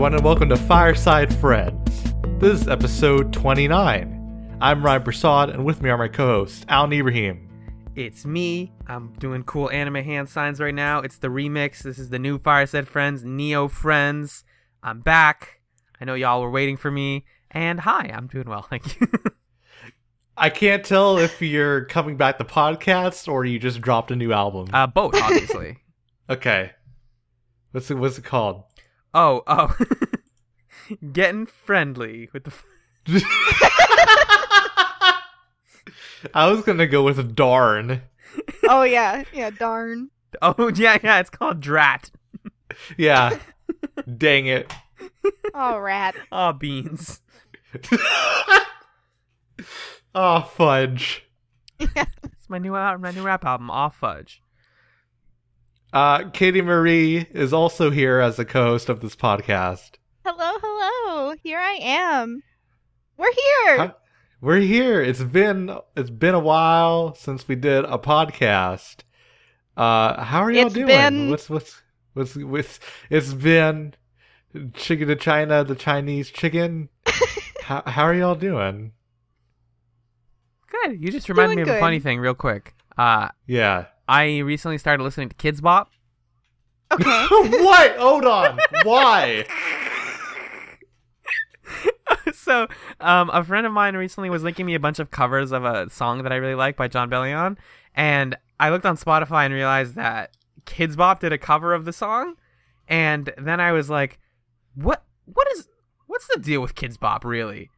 Everyone, and welcome to Fireside Friends. This is episode 29. I'm Ryan Prasad, and with me are my co hosts, Alan Ibrahim, It's me. I'm doing cool anime hand signs right now. It's the remix. This is the new Fireside Friends, Neo Friends. I'm back. I know y'all were waiting for me. And hi, I'm doing well. Thank you. I can't tell if you're coming back to podcast or you just dropped a new album. uh, both, obviously. okay. What's it, what's it called? Oh, oh. Getting friendly with the. I was gonna go with Darn. Oh yeah, yeah, darn. Oh, yeah, yeah. It's called Drat. Yeah. Dang it. Oh rat. Oh, beans. oh, fudge. Yeah. It's my new al- my new rap album, Off Fudge. Uh, Katie Marie is also here as a co-host of this podcast. Hello, hello. Here I am. We're here. Huh? We're here. It's been it's been a while since we did a podcast. Uh, how are y'all It's doing? been- What's what's what's what's it's been chicken to China, the Chinese chicken. how how are y'all doing? Good. You just reminded me Doing of a funny thing, real quick. Uh, Yeah. I recently started listening to Kidz Bop. Okay. what? Hold on. Why? so um, a friend of mine recently was linking me a bunch of covers of a song that I really like by Jon Bellion, and I looked on Spotify and realized that Kidz Bop did a cover of the song, and then I was like, "What? What is? What's the deal with Kidz Bop, really?"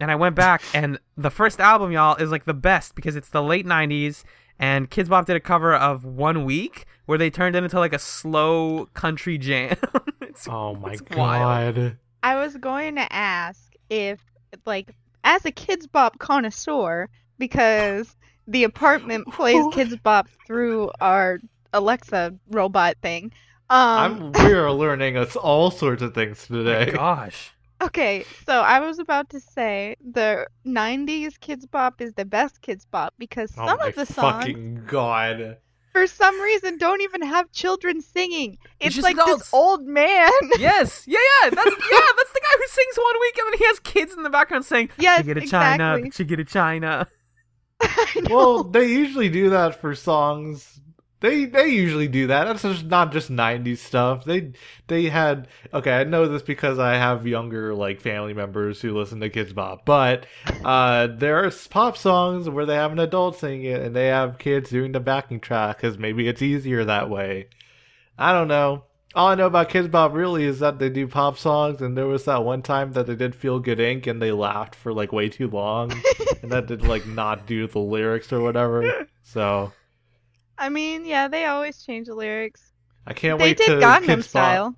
And I went back, and the first album, y'all, is like the best because it's the late '90s, and Kidz Bop did a cover of One Week where they turned it into like a slow country jam. it's, Oh my It's wild. god. I was going to ask if, like, as a Kidz Bop connoisseur, because the apartment plays Kidz Bop through our Alexa robot thing. Um, I'm we're learning us all sorts of things my today. gosh. Okay, so I was about to say the '90s Kidz Bop is the best Kidz Bop because Oh some my of the songs, fucking god. for some reason, don't even have children singing. It's It's, just like adults. this old man. yes, yeah, yeah, that's yeah, that's the guy who sings one week and then he has kids in the background saying, Yes, "Chigga to China, exactly. chigga to China." I know. Well, they usually do that for songs. They they usually do that. That's just not just '90s stuff. They they had okay. I know this because I have younger like family members who listen to Kidz Bop, but uh, there are pop songs where they have an adult singing it and they have kids doing the backing track because maybe it's easier that way. I don't know. All I know about Kidz Bop really is that they do pop songs, and there was that one time that they did Feel Good Inc. and they laughed for like way too long, and that did like not do the lyrics or whatever. So I mean, yeah, they always change the lyrics. I can't they wait did to Gangnam Kidz Bop. Style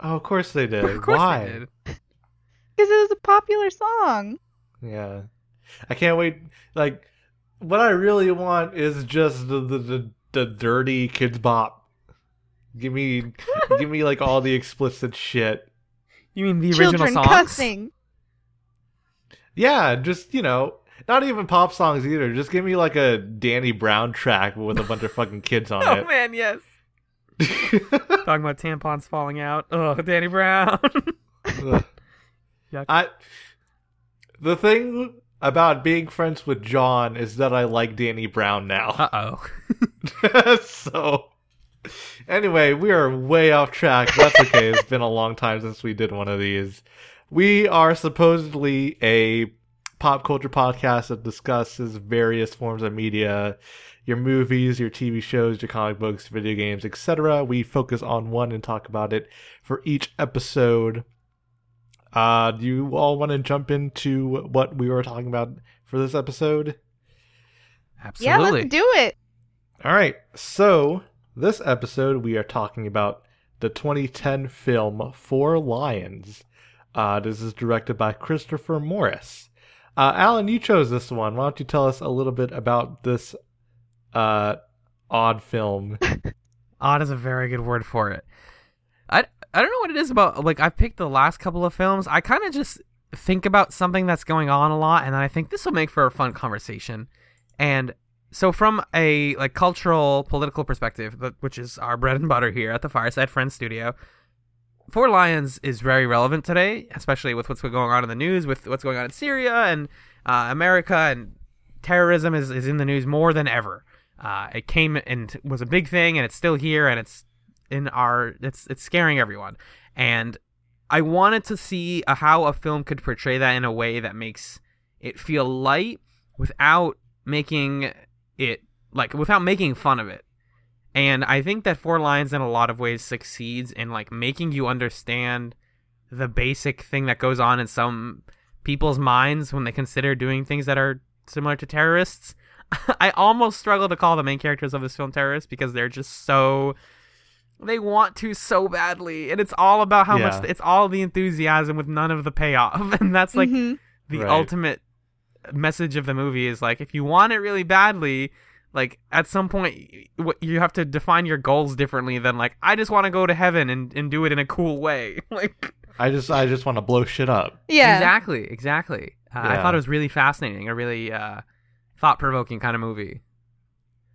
Oh, of course they did. Of course Why? because it was a popular song. Yeah, I can't wait. Like, what I really want is just the the, the, the dirty Kidz Bop. Give me, give me like all the explicit shit. You mean the original Children songs? cussing. Yeah, just you know, not even pop songs either. Just give me like a Danny Brown track with a bunch of fucking kids on it. Oh man, yes. Talking about tampons falling out. Oh, Danny Brown. Yuck. I the thing about being friends with John is that I like Danny Brown now. uh oh. so anyway, we are way off track. That's okay. it's been a long time since we did one of these. We are supposedly a pop culture podcast that discusses various forms of media, your movies, your TV shows, your comic books, video games, etc. We focus on one and talk about it for each episode. Uh, do you all want to jump into what we were talking about for this episode? Absolutely. Yeah, let's do it. All right, so this episode we are talking about the 2010 film Four Lions. Uh, this is directed by Christopher Morris. Uh, Alan, you chose this one. Why don't you tell us a little bit about this uh, odd film? Odd is a very good word for it. I I don't know what it is about. Like I've picked the last couple of films. I kind of just think about something that's going on a lot, and then I think this will make for a fun conversation. And so, from a like cultural, political perspective, which is our bread and butter here at the Fireside Friends Studio, Four Lions is very relevant today, especially with what's going on in the news, with what's going on in Syria and uh, America, and terrorism is, is in the news more than ever. Uh, it came and was a big thing, and it's still here, and it's in our it's it's scaring everyone. And I wanted to see a, how a film could portray that in a way that makes it feel light without making it like without making fun of it. And I think that Four Lions in a lot of ways succeeds in like making you understand the basic thing that goes on in some people's minds when they consider doing things that are similar to terrorists. I almost struggle to call the main characters of this film terrorists because they're just so they want to so badly and it's all about how Yeah. much it's all the enthusiasm with none of the payoff and that's like Mhm. the Right. ultimate message of the movie is like if you want it really badly like at some point you have to define your goals differently than like i just want to go to heaven and, and do it in a cool way like I just I just want to blow shit up. Yeah. exactly exactly uh, i thought it was really fascinating a really uh, thought-provoking kind of movie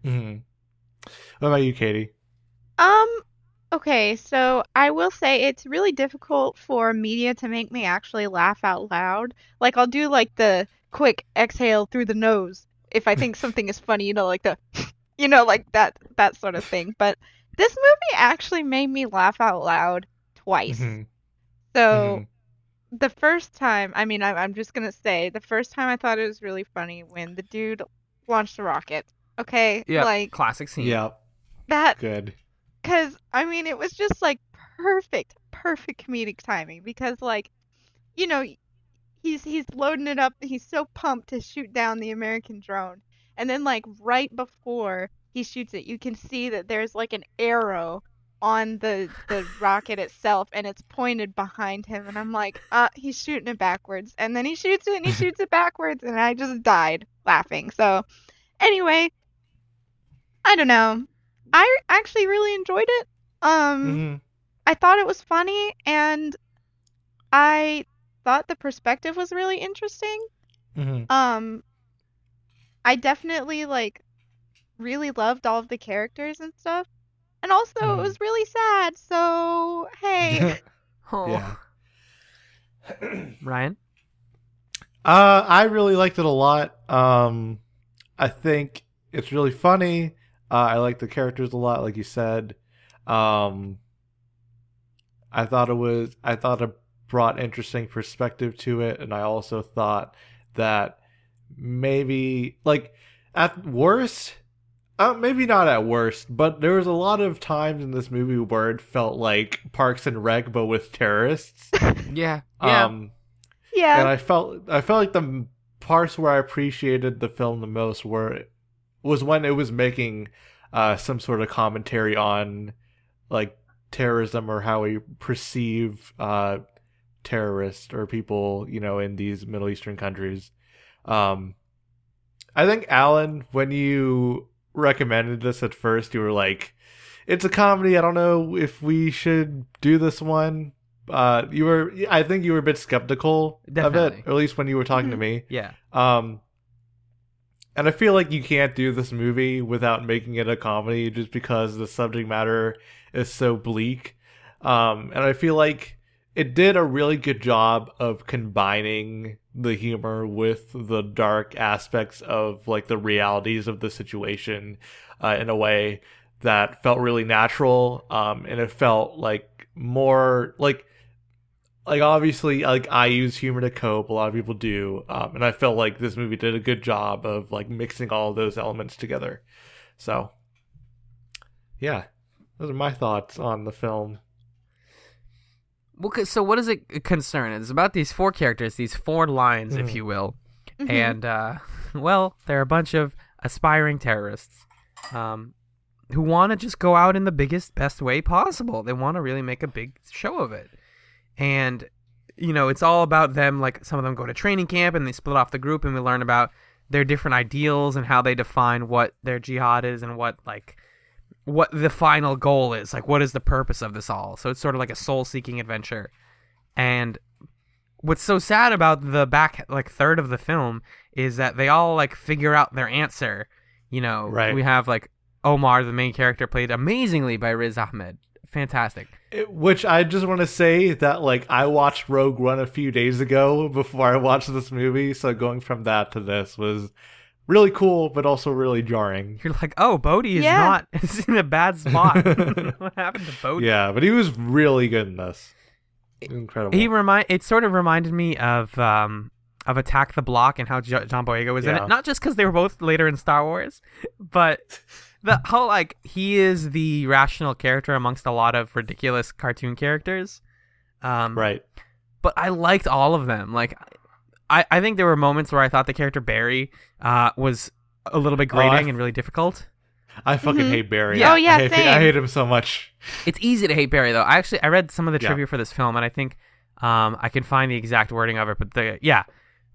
hmm What about you, Katie? Um, okay, so I will say it's really difficult for media to make me actually laugh out loud. Like I'll do like the quick exhale through the nose if I think something is funny, you know, like the you know, like that that sort of thing. But this movie actually made me laugh out loud twice. Mhm. So the first time, I mean, I'm, I'm just gonna say, the first time I thought it was really funny when the dude launched the rocket. Okay, yeah like classic scene Yeah, that good. because I mean, it was just like perfect, perfect comedic timing. Because like, you know, he's he's loading it up. He's so pumped to shoot down the American drone, and then like right before he shoots it, you can see that there's like an arrow on the the rocket itself, and it's pointed behind him. And I'm like, uh, he's shooting it backwards. And then he shoots it, and he shoots it backwards, and I just died laughing. So, anyway, I don't know. I actually really enjoyed it. Um, hmm I thought it was funny, and I thought the perspective was really interesting. hmm Um, I definitely like really loved all of the characters and stuff, and also Mhm. it was really sad. So hey, oh. ryan Uh, I really liked it a lot. Um, I think it's really funny. Uh, I like the characters a lot, like you said. Um, I thought it was. I thought it brought interesting perspective to it, and I also thought that maybe, like, at worst, uh, maybe not at worst, but there was a lot of times in this movie where it felt like Parks and Rec, but with terrorists. yeah. Yeah. Um, yeah, and I felt I felt like the parts where I appreciated the film the most were was when it was making uh, some sort of commentary on like terrorism or how we perceive uh, terrorists or people you know in these Middle Eastern countries. Um, I think Alan, when you recommended this at first, you were like, "It's a comedy. I don't know if we should do this one." Uh, you were, I think you were a bit skeptical of it, or at least when you were talking to Mhm. me. yeah Um, and I feel like you can't do this movie without making it a comedy, just because the subject matter is so bleak. Um, and I feel like it did a really good job of combining the humor with the dark aspects of like the realities of the situation uh, in a way that felt really natural um, and it felt like more like like obviously like I use humor to cope a lot of people do um, and I felt like this movie did a good job of like mixing all those elements together. So yeah those are my thoughts on the film well 'cause- so what does it concern it's about these four characters these four lines if Mhm. you will Mhm. and uh, well, they're a bunch of aspiring terrorists um, who want to just go out in the biggest, best way possible. They want to really make a big show of it, and you know, it's all about them. Like some of them go to training camp and they split off the group, and we learn about their different ideals and how they define what their jihad is and what like what the final goal is. Like, what is the purpose of this all? So it's sort of like a soul-seeking adventure, and what's so sad about the back like third of the film is that they all like figure out their answer. You know, Right. we have like Omar, the main character, played amazingly by Riz Ahmed. fantastic. It- Which I just want to say that like I watched Rogue One a few days ago before I watched this movie, so going from that to this was really cool, but also really jarring. You're like, oh, Bodhi is Yeah. not is in a bad spot. what happened to Bodhi? Yeah, but he was really good in this. Incredible. He remind it sort of reminded me of um of Attack the Block and how J- John Boyega was in Yeah. it. Not just because they were both later in Star Wars, but the whole like he is the rational character amongst a lot of ridiculous cartoon characters. Um, right. but I liked all of them. Like, I I think there were moments where I thought the character Barry uh was a little bit Oh, grating f- and really difficult. I fucking Mhm. hate Barry. Yeah. Oh, yeah, I hate, same. I hate him so much. It's easy to hate Barry though. I actually I read some of the Yeah. trivia for this film and I think um I can find the exact wording of it, but the yeah.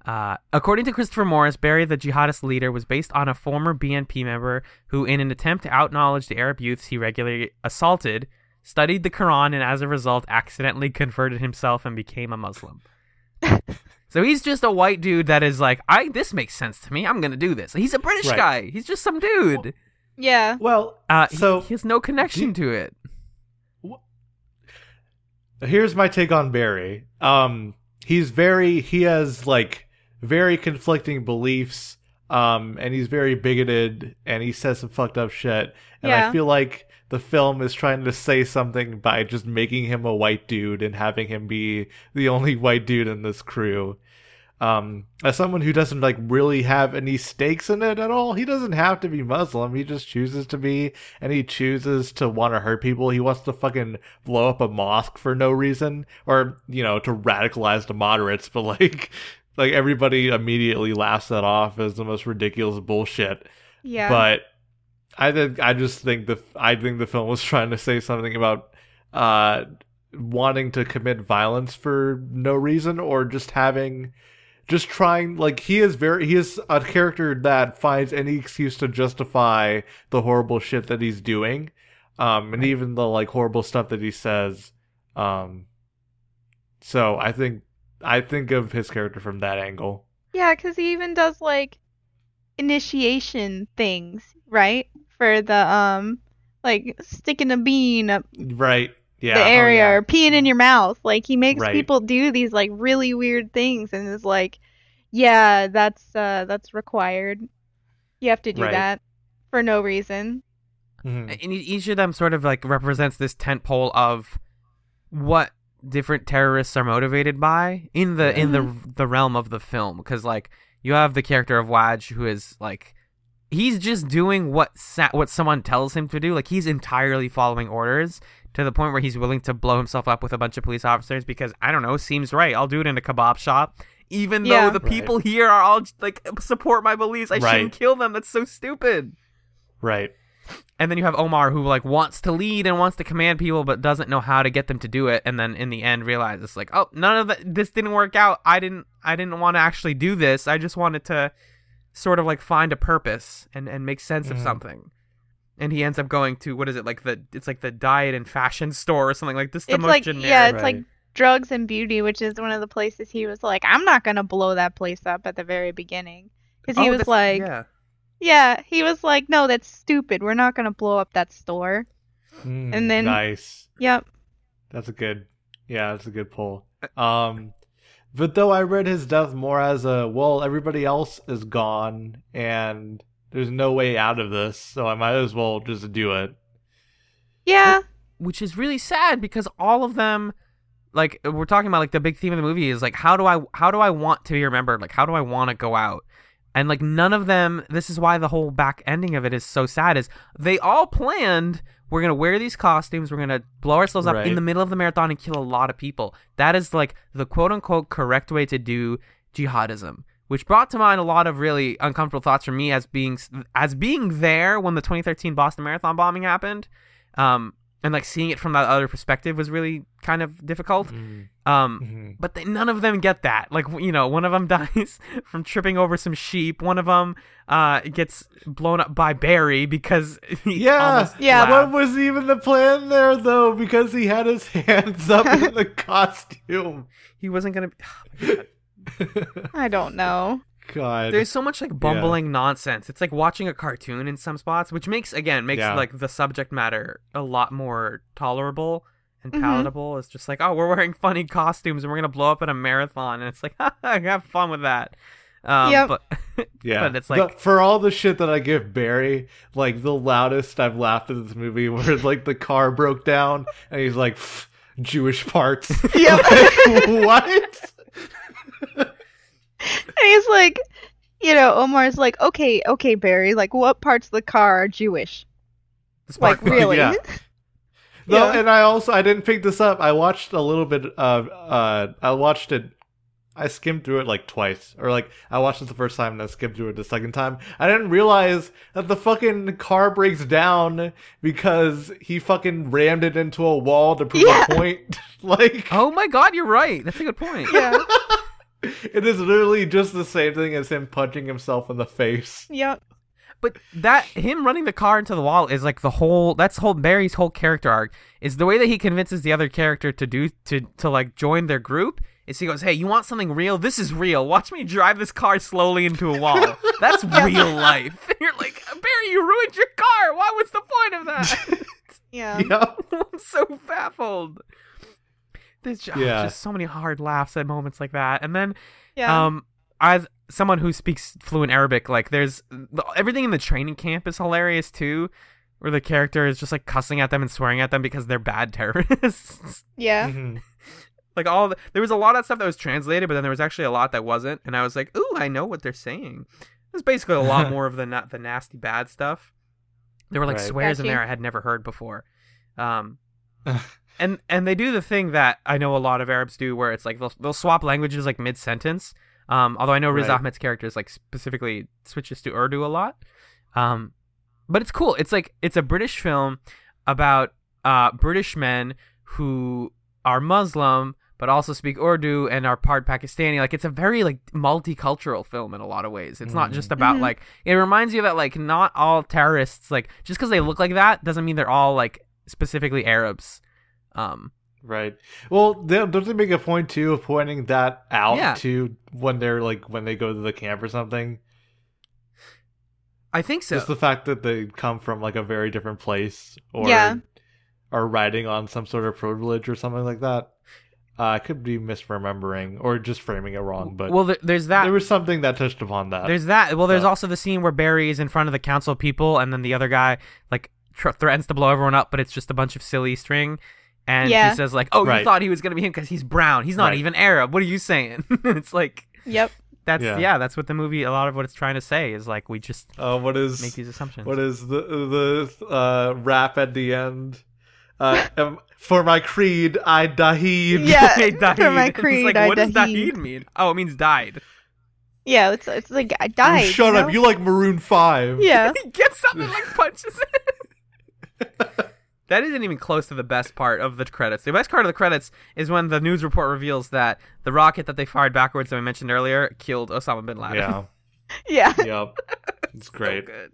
Uh, according to Christopher Morris, Barry, the jihadist leader, was based on a former BNP member who, in an attempt to outknowledge the Arab youths he regularly assaulted, studied the Quran and as a result accidentally converted himself and became a Muslim. so he's just a white dude that is like, I this makes sense to me. I'm gonna do this. He's a British Right. guy. He's just some dude. Yeah. Well, Uh, so he has no connection to it. here's my take on Barry. Um, he's very he has like very conflicting beliefs. Um, and he's very bigoted, and he says some fucked up shit. And I feel like the film is trying to say something by just making him a white dude and having him be the only white dude in this crew. Um, as someone who doesn't like really have any stakes in it at all, he doesn't have to be Muslim. He just chooses to be, and he chooses to want to hurt people. He wants to fucking blow up a mosque for no reason, or you know, to radicalize the moderates. But like, like everybody immediately laughs that off as the most ridiculous bullshit. Yeah. But I think I just think the I think the film was trying to say something about uh wanting to commit violence for no reason or just having just trying like he is very he is a character that finds any excuse to justify the horrible shit that he's doing. Um and even the like horrible stuff that he says. Um so i think i think of his character from that angle. Yeah, because he even does like initiation things, right? For the um, like sticking a bean up right yeah the area yeah. or peeing in your mouth. Like he makes Right. people do these like really weird things, and is like, yeah, that's uh that's required. You have to do Right. that for no reason. Mhm. and e- each of them sort of like represents this tent pole of what different terrorists are motivated by in the in the the realm of the film because like you have the character of Waj who is like he's just doing what sa- what someone tells him to do. Like he's entirely following orders to the point where he's willing to blow himself up with a bunch of police officers because I don't know seems right. I'll do it in a kebab shop even Yeah. though the people here are all like support my beliefs. I Right. shouldn't kill them. That's so stupid. Right. And then you have Omar who like wants to lead and wants to command people but doesn't know how to get them to do it. And then in the end realizes like oh none of that this didn't work out. I didn't I didn't want to actually do this. I just wanted to sort of like find a purpose and and make sense of Mhm. something and he ends up going to what is it like the it's like the diet and fashion store or something like this the It's most like generic yeah, it's like drugs and beauty, which is one of the places he was like, I'm not gonna blow that place up at the very beginning, because he Oh, was like, yeah yeah, he was like, no, that's stupid. We're not gonna blow up that store. Mm, And then- nice Yep. That's a good, yeah, that's a good pull. Um, but though I read his death more as a well, everybody else is gone and there's no way out of this, so I might as well just do it. Yeah. which is really sad because all of them like we're talking about like the big theme of the movie is like how do i how do i want to be remembered like how do i want to go out and like none of them this is why the whole back ending of it is so sad is they all planned we're gonna wear these costumes we're gonna blow ourselves up in the middle of the marathon and kill a lot of people. That is like the quote unquote correct way to do jihadism which brought to mind a lot of really uncomfortable thoughts for me as being as being there when the 2013 boston marathon bombing happened. Um, and like seeing it from that other perspective was really kind of difficult. Mm, Um, mhm. but they, none of them get that. Like you know, one of them dies from tripping over some sheep. One of them uh, gets blown up by Barry because he Yeah, almost Yeah, What was even the plan there though? Because he had his hands up in the costume. he wasn't gonna. Oh my God. I don't know. God. There's so much like bumbling nonsense. It's like watching a cartoon in some spots, which makes again makes Yeah. like the subject matter a lot more tolerable and Mhm. palatable. It's just like, oh, we're wearing funny costumes and we're gonna blow up in a marathon, and it's like, have fun with that. Um, Yep. But Yeah, But it's like- The- for all the shit that I give Barry, like the loudest I've laughed at this movie, where like the car broke down and he's like Jewish parts. Yep. Like, what? And he's like, you know, Omar's like, okay, okay, Barry, like, what parts of the car are Jewish? the Like, plug. really? Yeah. No, Yeah. and I also I didn't pick this up. I watched a little bit of uh I watched it I skimmed through it like twice. Or like I watched it the first time and I skimmed through it the second time. I didn't realize that the fucking car breaks down because he fucking rammed it into a wall to prove Yeah. a point. like Oh my god, you're right. That's a good point. Yeah. it is literally just the same thing as him punching himself in the face. yep. But that him running the car into the wall is like the whole that's whole Barry's whole character arc is the way that he convinces the other character to do to to like join their group is he goes, Hey, you want something real? This is real. Watch me drive this car slowly into a wall. That's real life. And you're like, Barry, you ruined your car. What was the point of that? Yeah. Yeah. I'm so baffled. There's just, Yeah. just so many hard laughs at moments like that. And then Yeah. um, as someone who speaks fluent Arabic, like there's everything in the training camp is hilarious too, where the character is just like cussing at them and swearing at them because they're bad terrorists. yeah. Mhm. like all the, there was a lot of stuff that was translated, but then there was actually a lot that wasn't, and I was like, ooh, I know what they're saying. There's basically a lot more of the na- the nasty bad stuff. There were like Right. swears in there I had never heard before. Um, and and they do the thing that I know a lot of Arabs do, where it's like they'll they'll swap languages like mid sentence. Um, although I know Riz Right. Ahmed's character is like specifically switches to Urdu a lot. Um, but it's cool. It's like it's a British film about uh British men who are Muslim but also speak Urdu and are part Pakistani. Like it's a very like multicultural film in a lot of ways. It's not Mhm. just about Mhm. like it reminds you that like not all terrorists like just because they look like that doesn't mean they're all like specifically Arabs. Um, Right. Well, they, don't they make a point too of pointing that out Yeah. too when they're like when they go to the camp or something? I think so. Just the fact that they come from like a very different place or Yeah. are riding on some sort of privilege or something like that. Uh, I could be misremembering or just framing it wrong, but well, there's that. there was something that touched upon that. There's that. Well, there's So- also the scene where Barry is in front of the council people, and then the other guy like tr- threatens to blow everyone up, but it's just a bunch of silly string. And Yeah. he says like, "Oh, you thought he was gonna be him because he's brown. He's not Right. even Arab. What are you saying?" it's like Yep. that's yeah. Yeah. that's what the movie. A lot of what it's trying to say is like we just uh, what is make these assumptions. what is the the uh, rap at the end? Uh, um, for my creed, I daheed. Yeah. Hey, For my creed, like, I what does Daheed. Daheed mean? Oh, it means died. Yeah. It's it's like I died. Shut you up! know? You like Maroon Five? Yeah. he gets up and like punches it. That isn't even close to the best part of the credits. The best part of the credits is when the news report reveals that the rocket that they fired backwards that we mentioned earlier killed Osama bin Laden. Yeah. Yeah. yep. It's So great. good.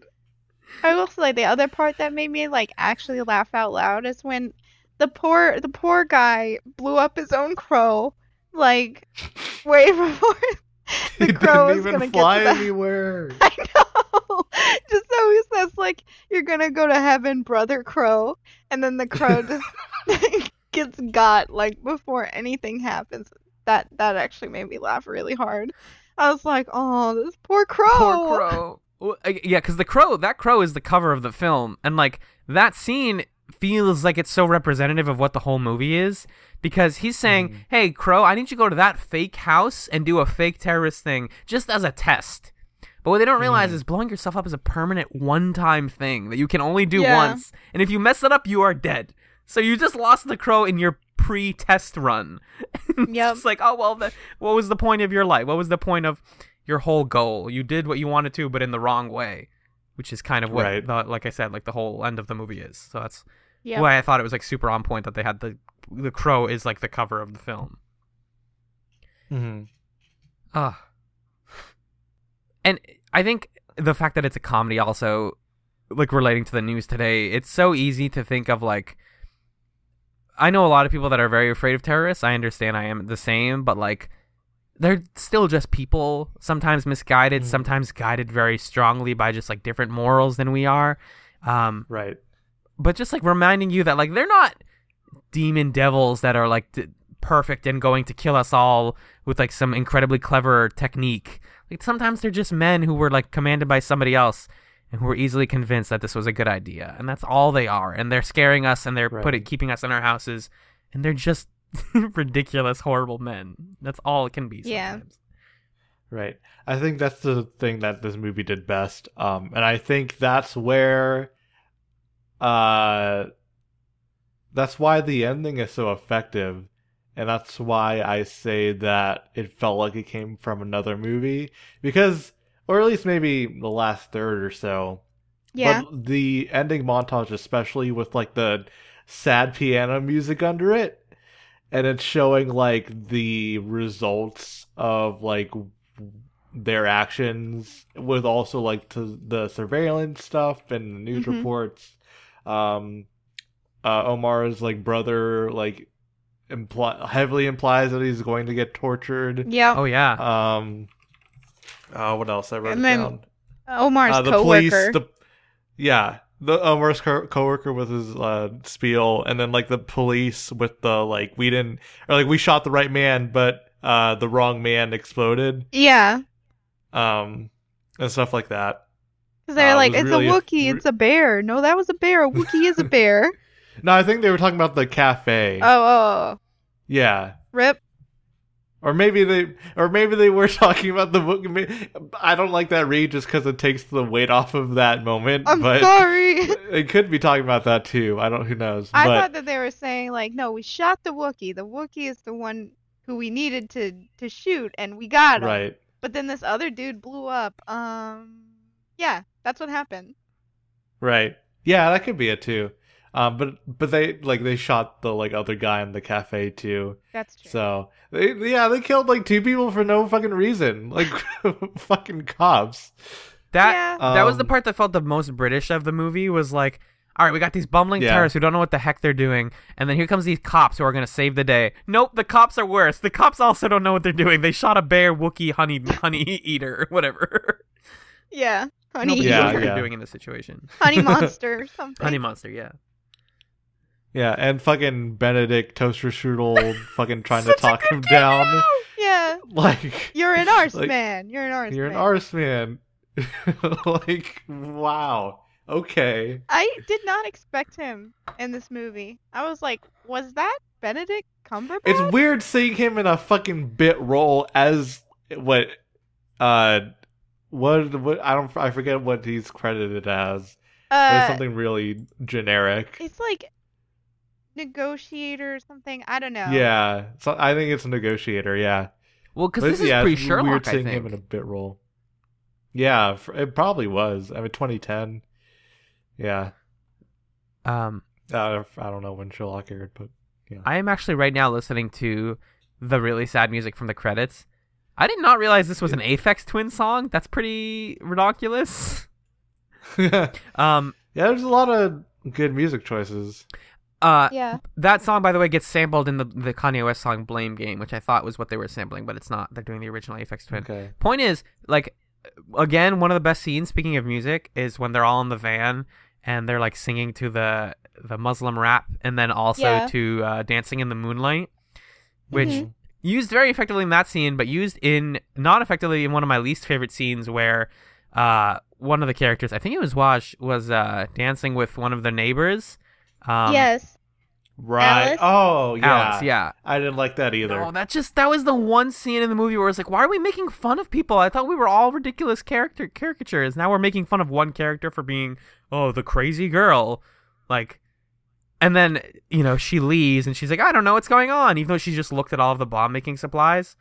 I will say the other part that made me like actually laugh out loud is when the poor the poor guy blew up his own crow like way before the He crow didn't even gonna fly get to the anywhere. I know. Just so he says like you're gonna go to heaven, brother crow, and then the crow just gets got like before anything happens. That that actually made me laugh really hard. I was like, oh, this poor crow. Poor crow. Yeah, because the crow, that crow is the cover of the film, and like that scene feels like it's so representative of what the whole movie is. Because he's saying, Mhm. "Hey, crow, I need you to go to that fake house and do a fake terrorist thing just as a test." But what they don't realize Mhm. is blowing yourself up is a permanent one-time thing that you can only do Yeah. once, and if you mess it up, you are dead. So you just lost the crow in your pre-test run. Yeah, it's like, oh well, the, what was the point of your life? What was the point of your whole goal? You did what you wanted to, but in the wrong way, which is kind of what, Right. the, like I said, like the whole end of the movie is. So that's Yeah. why I thought it was like super on point that they had the the crow is like the cover of the film. Mhm. Ugh. And I think the fact that it's a comedy also like relating to the news today, it's so easy to think of like I know a lot of people that are very afraid of terrorists. I understand I am the same, but like they're still just people, sometimes misguided, Mhm. sometimes guided very strongly by just like different morals than we are. Um, Right. But just like reminding you that like they're not demon devils that are like d- perfect and going to kill us all with like some incredibly clever technique. Like sometimes they're just men who were like commanded by somebody else and who were easily convinced that this was a good idea, and that's all they are. And they're scaring us and they're Right. putting keeping us in our houses, and they're just ridiculous, horrible men. That's all it can be. Yeah. Right. I think that's the thing that this movie did best. Um, and I think that's where, uh, that's why the ending is so effective. And that's why I say that it felt like it came from another movie. Because, or at least maybe the last third or so. Yeah. But the ending montage, especially with like the sad piano music under it, and it's showing like the results of like their actions with also like to the surveillance stuff and the news Mhm. reports. Um, uh, Omar's like brother like imply heavily implies that he's going to get tortured. yeah. Oh yeah. Um, uh, what else I wrote And it then down? Omar's uh, the coworker. police the yeah the Omar's co- coworker with his uh spiel and then like the police with the like we didn't or like we shot the right man but uh the wrong man exploded yeah. um and stuff like that Because they're Uh, like, it's really a a- Wookiee, it's a bear. No, that was a bear. A Wookiee is a bear. no i think they were talking about the cafe Oh, oh, oh. yeah Rip. or maybe they or maybe they were talking about the book i don't like that read just because it takes the weight off of that moment I'm but sorry. They could be talking about that too i don't who knows I but thought that they were saying like, no, we shot the Wookiee. The Wookiee is the one who we needed to to shoot, and we got him. right But then this other dude blew up. Um, yeah, that's what happened. Right. Yeah, that could be it too. Um, but but they like they shot the like other guy in the cafe too. That's true. So they yeah they killed like two people for no fucking reason, like fucking cops. That yeah. that was the Um, part that felt the most British of the movie was like, all right, we got these bumbling Yeah. terrorists who don't know what the heck they're doing, and then here comes these cops who are going to save the day. Nope, the cops are worse. The cops also don't know what they're doing. They shot a bear, Wookiee, honey, honey eater, whatever. yeah. Honey, Nobody Yeah, knows what yeah. they're doing in this situation. honey monster or something. Honey monster, yeah. Yeah, and fucking Benedict toaster strudel fucking trying to talk good him down. cameo! Yeah. Like You're an arse Like, man. You're an arse you're an man. arse man. like wow. Okay. I did not expect him in this movie. I was like, was that Benedict Cumberbatch? It's weird seeing him in a fucking bit role as what uh what what I don't I forget what he's credited as. But uh, it's something really generic. it's like negotiator or something. I don't know. Yeah. So I think it's a negotiator, yeah. Well, because But this is yeah, pre it's Sherlock, weird I seeing think. him in a bit role. Yeah, f- it probably was. I mean 2010. Yeah. Um, Uh, I don't know when Sherlock aired, but yeah. I am actually right now listening to the really sad music from the credits. I did not realize this was an Aphex Twin song. That's pretty ridiculous. yeah, Um, there's a lot of good music choices. uh, Yeah. that song, by the way, gets sampled in the the Kanye West song "Blame Game," which I thought was what they were sampling, but it's not. They're doing the original Aphex Twin. Okay. Point is, like, again, one of the best scenes. Speaking of music, is when they're all in the van and they're like singing to the the Muslim rap, and then also Yeah. to uh, "Dancing in the Moonlight," which Mhm. Used very effectively in that scene, but used in not effectively in one of my least favorite scenes where uh, one of the characters, I think it was Waj, was uh, dancing with one of the neighbors. Um, yes. Right. Alice? Oh, yeah. Alex, yeah. I didn't like that either. No, that just that was the one scene in the movie where it's like, why are we making fun of people? I thought we were all ridiculous character caricatures. Now we're making fun of one character for being, oh, the crazy girl, like, and then you know she leaves and she's like, I don't know what's going on, even though she just looked at all of the bomb making supplies,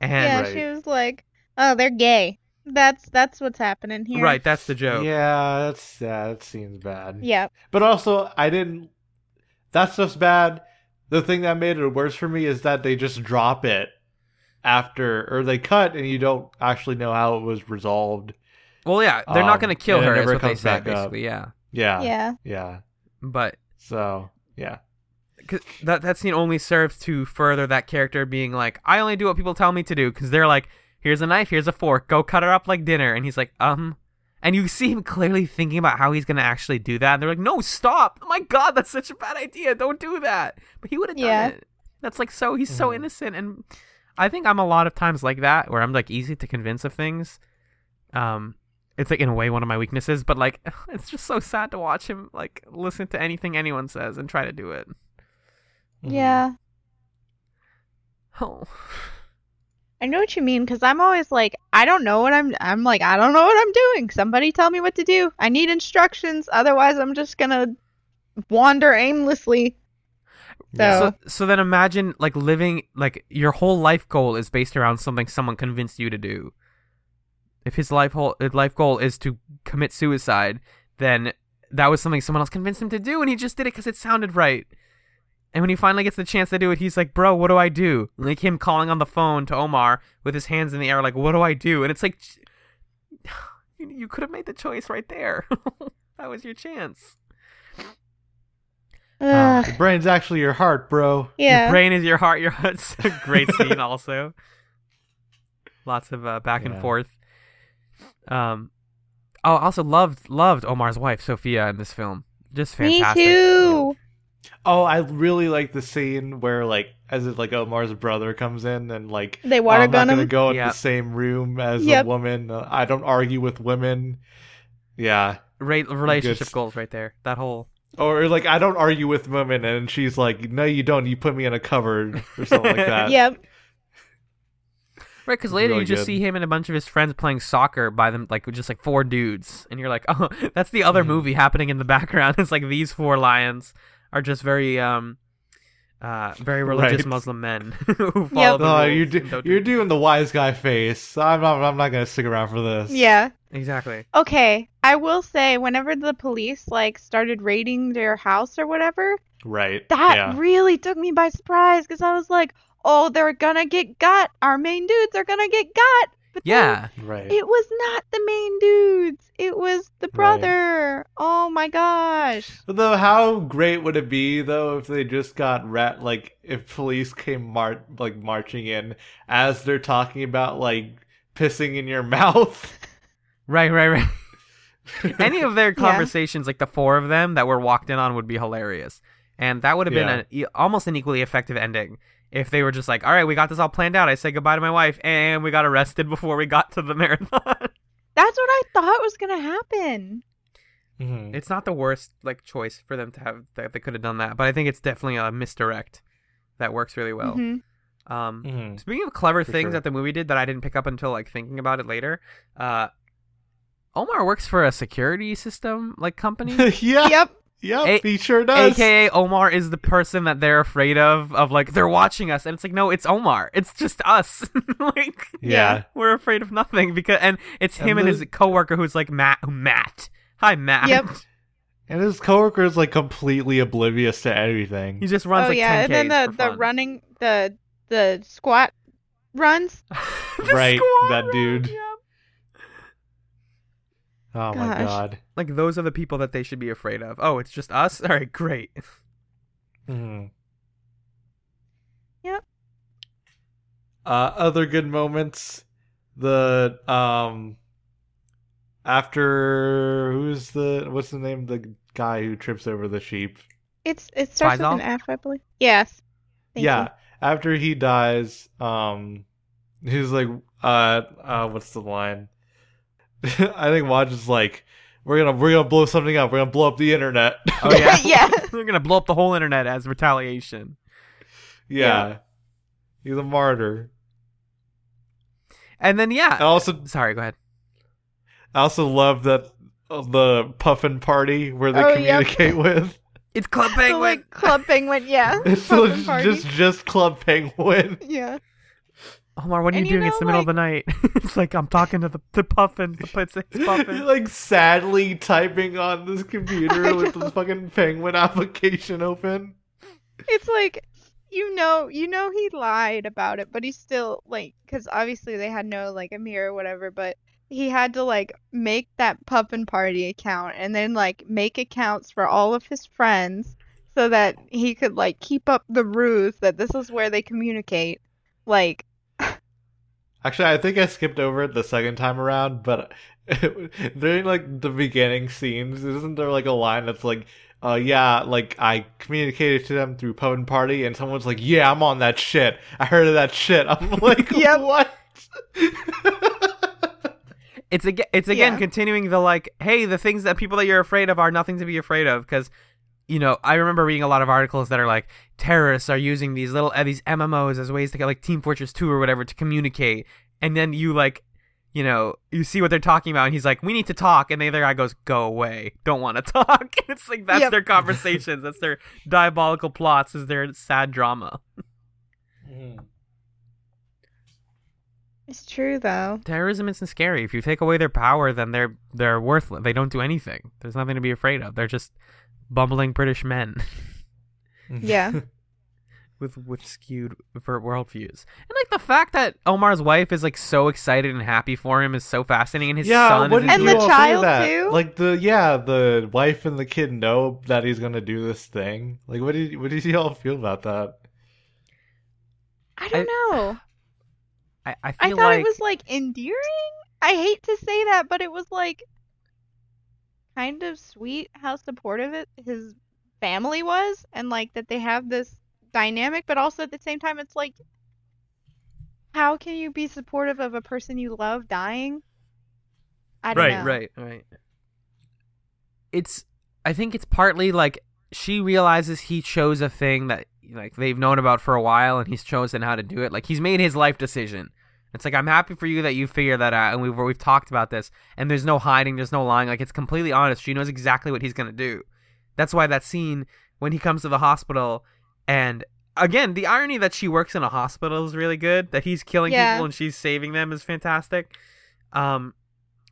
and yeah, Right. she was like, "Oh, they're gay." That's that's what's happening here. right, that's the joke. Yeah, that's yeah, that seems bad. Yeah. But also, I didn't. That stuff's bad. The thing that made it worse for me is that they just drop it after, or they cut, and you don't actually know how it was resolved. Well, yeah, they're not Um, going to kill and it her. Is never what they comes said, back up. basically. Yeah, Yeah, Yeah. yeah. but So yeah, 'cause that that scene only serves to further that character being like, I only do what people tell me to do because they're like, here's a knife, here's a fork, go cut her up like dinner, and he's like, um, and you see him clearly thinking about how he's gonna actually do that, and they're like, no, stop! Oh my god, that's such a bad idea, don't do that. But he would have done Yeah. it. That's like so he's so Mhm. innocent, and I think I'm a lot of times like that where I'm like easy to convince of things. Um, it's like in a way one of my weaknesses, but like it's just so sad to watch him like listen to anything anyone says and try to do it. Mhm. Yeah. Oh. I know what you mean because I'm always like, I don't know what I'm. I'm like, I don't know what I'm doing. Somebody tell me what to do. I need instructions. Otherwise, I'm just gonna wander aimlessly. Yeah. So, So so then imagine like living like your whole life goal is based around something someone convinced you to do. If his life whole his life goal is to commit suicide, then that was something someone else convinced him to do, and he just did it because it sounded right. And when he finally gets the chance to do it, he's like, "Bro, what do I do?" Like him calling on the phone to Omar with his hands in the air, like, "What do I do?" And it's like, you, you could have made the choice right there. that was your chance. ugh, Your brain's actually your heart, bro. yeah. Your brain is your heart. Your heart's a great scene, also. Lots of uh, back and forth. Um, oh, I also loved loved Omar's wife Sophia in this film. Just fantastic. Me fantastic. too. Oh, I really like the scene where like as if like Omar's brother comes in and like They "Oh, water I'm not gun gonna him. go in Yep. the same room as Yep. a woman. Uh, I don't argue with women. Yeah. Ra- relationship Good. goals right there. That whole Or like I don't argue with women and she's like, No you don't, you put me in a cupboard or something like that. Yep. Right because later Really you just good. see him and a bunch of his friends playing soccer by them like just like four dudes, and you're like, oh, that's the other Mhm. movie happening in the background. It's like these four lions are just very um. Uh, very religious Right. Muslim men who follow Yep. the rules you're and do- don't do you're doing the wise guy face. I'm not I'm not gonna stick around for this. Yeah. Exactly. Okay. I will say, whenever the police like started raiding their house or whatever, Right. that yeah. really took me by surprise because I was like, "Oh, they're gonna get got. Our main dudes are gonna get got." But then Yeah. Right. It was not the main dudes. It was the brother. Oh my gosh. Though, how great would it be though if they just got rat like if police came mar- like marching in as they're talking about like pissing in your mouth? Right, right, right. Any of their Yeah. conversations, like the four of them that were walked in on, would be hilarious, and that would have been Yeah. an e- almost an equally effective ending if they were just like, "All right, we got this all planned out. I said goodbye to my wife, and we got arrested before we got to the marathon." That's what I thought was gonna happen. Mhm. it's not the worst like choice for them to have that they could have done that, but I think it's definitely a misdirect that works really well. Mhm. Um, Mhm. Speaking of clever For things sure. that the movie did that I didn't pick up until like thinking about it later, uh, Omar works for a security system like company. yeah. Yep. Yep. A- he sure does. AKA Omar is the person that they're afraid of of like they're watching us and it's like no it's Omar it's just us like yeah. we're afraid of nothing because and it's him and the- his coworker who's like Matt Matt hi Matt Yep. And his coworker is like completely oblivious to everything. he just runs oh like yeah, 10 and then the the running the the squat runs. The Right, squad that run, dude. yeah. Oh my god. like those are the people that they should be afraid of oh it's just us all right great Mhm. Yep. Uh, other good moments. The um after who's the what's the name of the guy who trips over the sheep? It's it starts Faisal? with an F, I believe. Yes. Thank yeah. you. After he dies, um he's like uh uh what's the line? I think Waj is like we're gonna we're gonna blow something up. We're gonna blow up the internet. oh yeah Yeah. they're gonna blow up the whole internet as retaliation yeah. He's a martyr. and then yeah, I yeah also sorry go ahead I also love that uh, the puffin party where they Oh, yep. communicate with. it's Club So, Penguin like Club Penguin, yeah. It's Pumpkin just, just just Club Penguin. Yeah. Omar, what are you And you doing? it's the know, middle of the night. it's like I'm talking to the the puffin. The puts it's puffin. like sadly typing on this computer I with this fucking penguin application open. It's like you know, you know he lied about it, but he's still like cuz obviously they had no like a mirror or whatever, but he had to like make that puffin party account and then like make accounts for all of his friends so that he could like keep up the ruse that this is where they communicate. Like, Actually, I think I skipped over it the second time around, but during like the beginning scenes, isn't there like a line that's like, uh, yeah, like I communicated to them through Puffin Party, and someone's like, yeah, I'm on that shit. I heard of that shit. I'm like, Yep. what? It's again, it's again Yeah. continuing the like, hey, the things that people that you're afraid of are nothing to be afraid of because, you know, I remember reading a lot of articles that are like terrorists are using these little uh, these MMOs as ways to get like Team Fortress Two or whatever to communicate, and then you like, you know, you see what they're talking about, and he's like, we need to talk, and the other guy goes, go away, don't want to talk. it's like that's Yep. their conversations, that's their diabolical plots, is their sad drama. it's true though. terrorism isn't scary. If you take away their power, then they're they're worthless. They don't do anything. There's nothing to be afraid of. They're just bumbling British men mm-hmm. Yeah. with with skewed ver- worldviews. And like the fact that Omar's wife is like so excited and happy for him is so fascinating. And his yeah, son what is did And you the all think child, that? too? Like the yeah, the wife and the kid know that he's gonna do this thing. Like, what did what did you all feel about that? I don't know. I, I I thought like it was like endearing. I hate to say that, but it was like kind of sweet how supportive it, his family was, and like that they have this dynamic. But also at the same time, it's like, how can you be supportive of a person you love dying? I don't right, know. right, right. It's I think it's partly like she realizes he chose a thing that like they've known about for a while and he's chosen how to do it. Like he's made his life decision. It's like I'm happy for you that you figured that out and we've we've talked about this and there's no hiding, there's no lying. Like it's completely honest. She knows exactly what he's gonna do. That's why that scene when he comes to the hospital and again the irony that she works in a hospital is really good. That he's killing Yeah. people and she's saving them is fantastic. Um,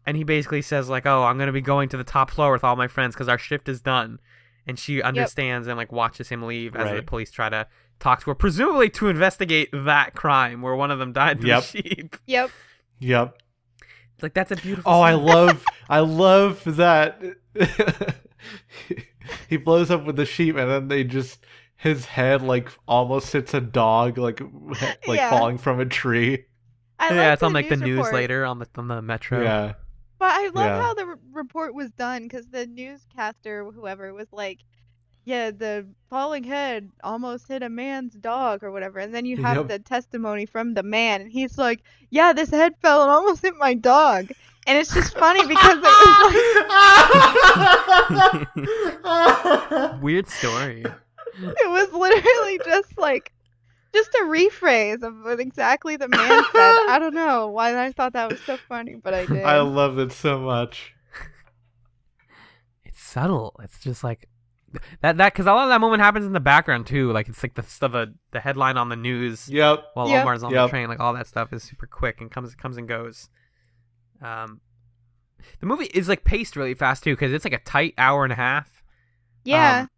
and he basically says like, "Oh, I'm gonna be going to the top floor with all my friends because our shift is done." And she understands and like watches him leave as the police try to talk to her, presumably to investigate that crime where one of them died to Yep. the sheep. Yep. Yep. It's like that's a beautiful. Oh, I love I love that he blows up with the sheep and then they just his head like almost hits a dog like like Yeah. falling from a tree. I yeah, like it's on like the news report. later on the on the metro. Yeah. But I love Yeah. how the r- report was done because the newscaster, whoever, was like, "Yeah, the falling head almost hit a man's dog or whatever," and then you have Yep. the testimony from the man, and he's like, "Yeah, this head fell and almost hit my dog," and it's just funny because it was like Weird story. it was literally just like. Just a rephrase of what exactly the man said. I don't know why I thought that was so funny, but I did. I love it so much. It's subtle. It's just like that that because a lot of that moment happens in the background too. Like it's like the stuff the the headline on the news. Yep. while Yep. Omar's on Yep. the train. Like all that stuff is super quick and comes comes and goes. Um, the movie is like paced really fast too because it's like a tight hour and a half. yeah. Um,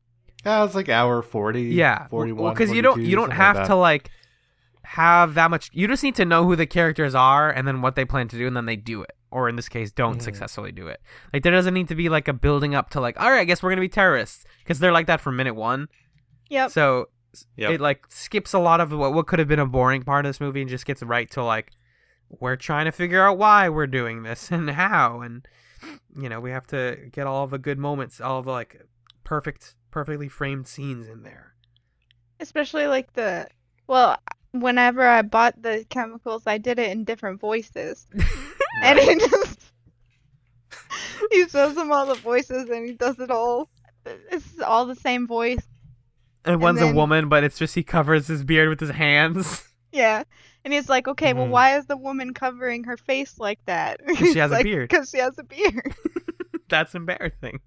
Yeah, it's like hour 40. yeah, 41. because you don't you don't have to like have that much. You just need to know who the characters are and then what they plan to do, and then they do it. Or in this case, don't Mhm. successfully do it. Like there doesn't need to be like a building up to like, all right, I guess we're gonna be terrorists because they're like that from minute one. yeah So Yep. it like skips a lot of what what could have been a boring part of this movie and just gets right to like we're trying to figure out why we're doing this and how and you know we have to get all the good moments all the like perfect perfectly framed scenes in there Especially like the well, whenever I bought the chemicals, I did it in different voices, and he just he says them all the voices, and he does it all. It's all the same voice. and one's a then- woman but it's just he covers his beard with his hands Yeah, and he's like, okay, well, Mhm. why is the woman covering her face like that? she has a beard. Because she has a beard. that's embarrassing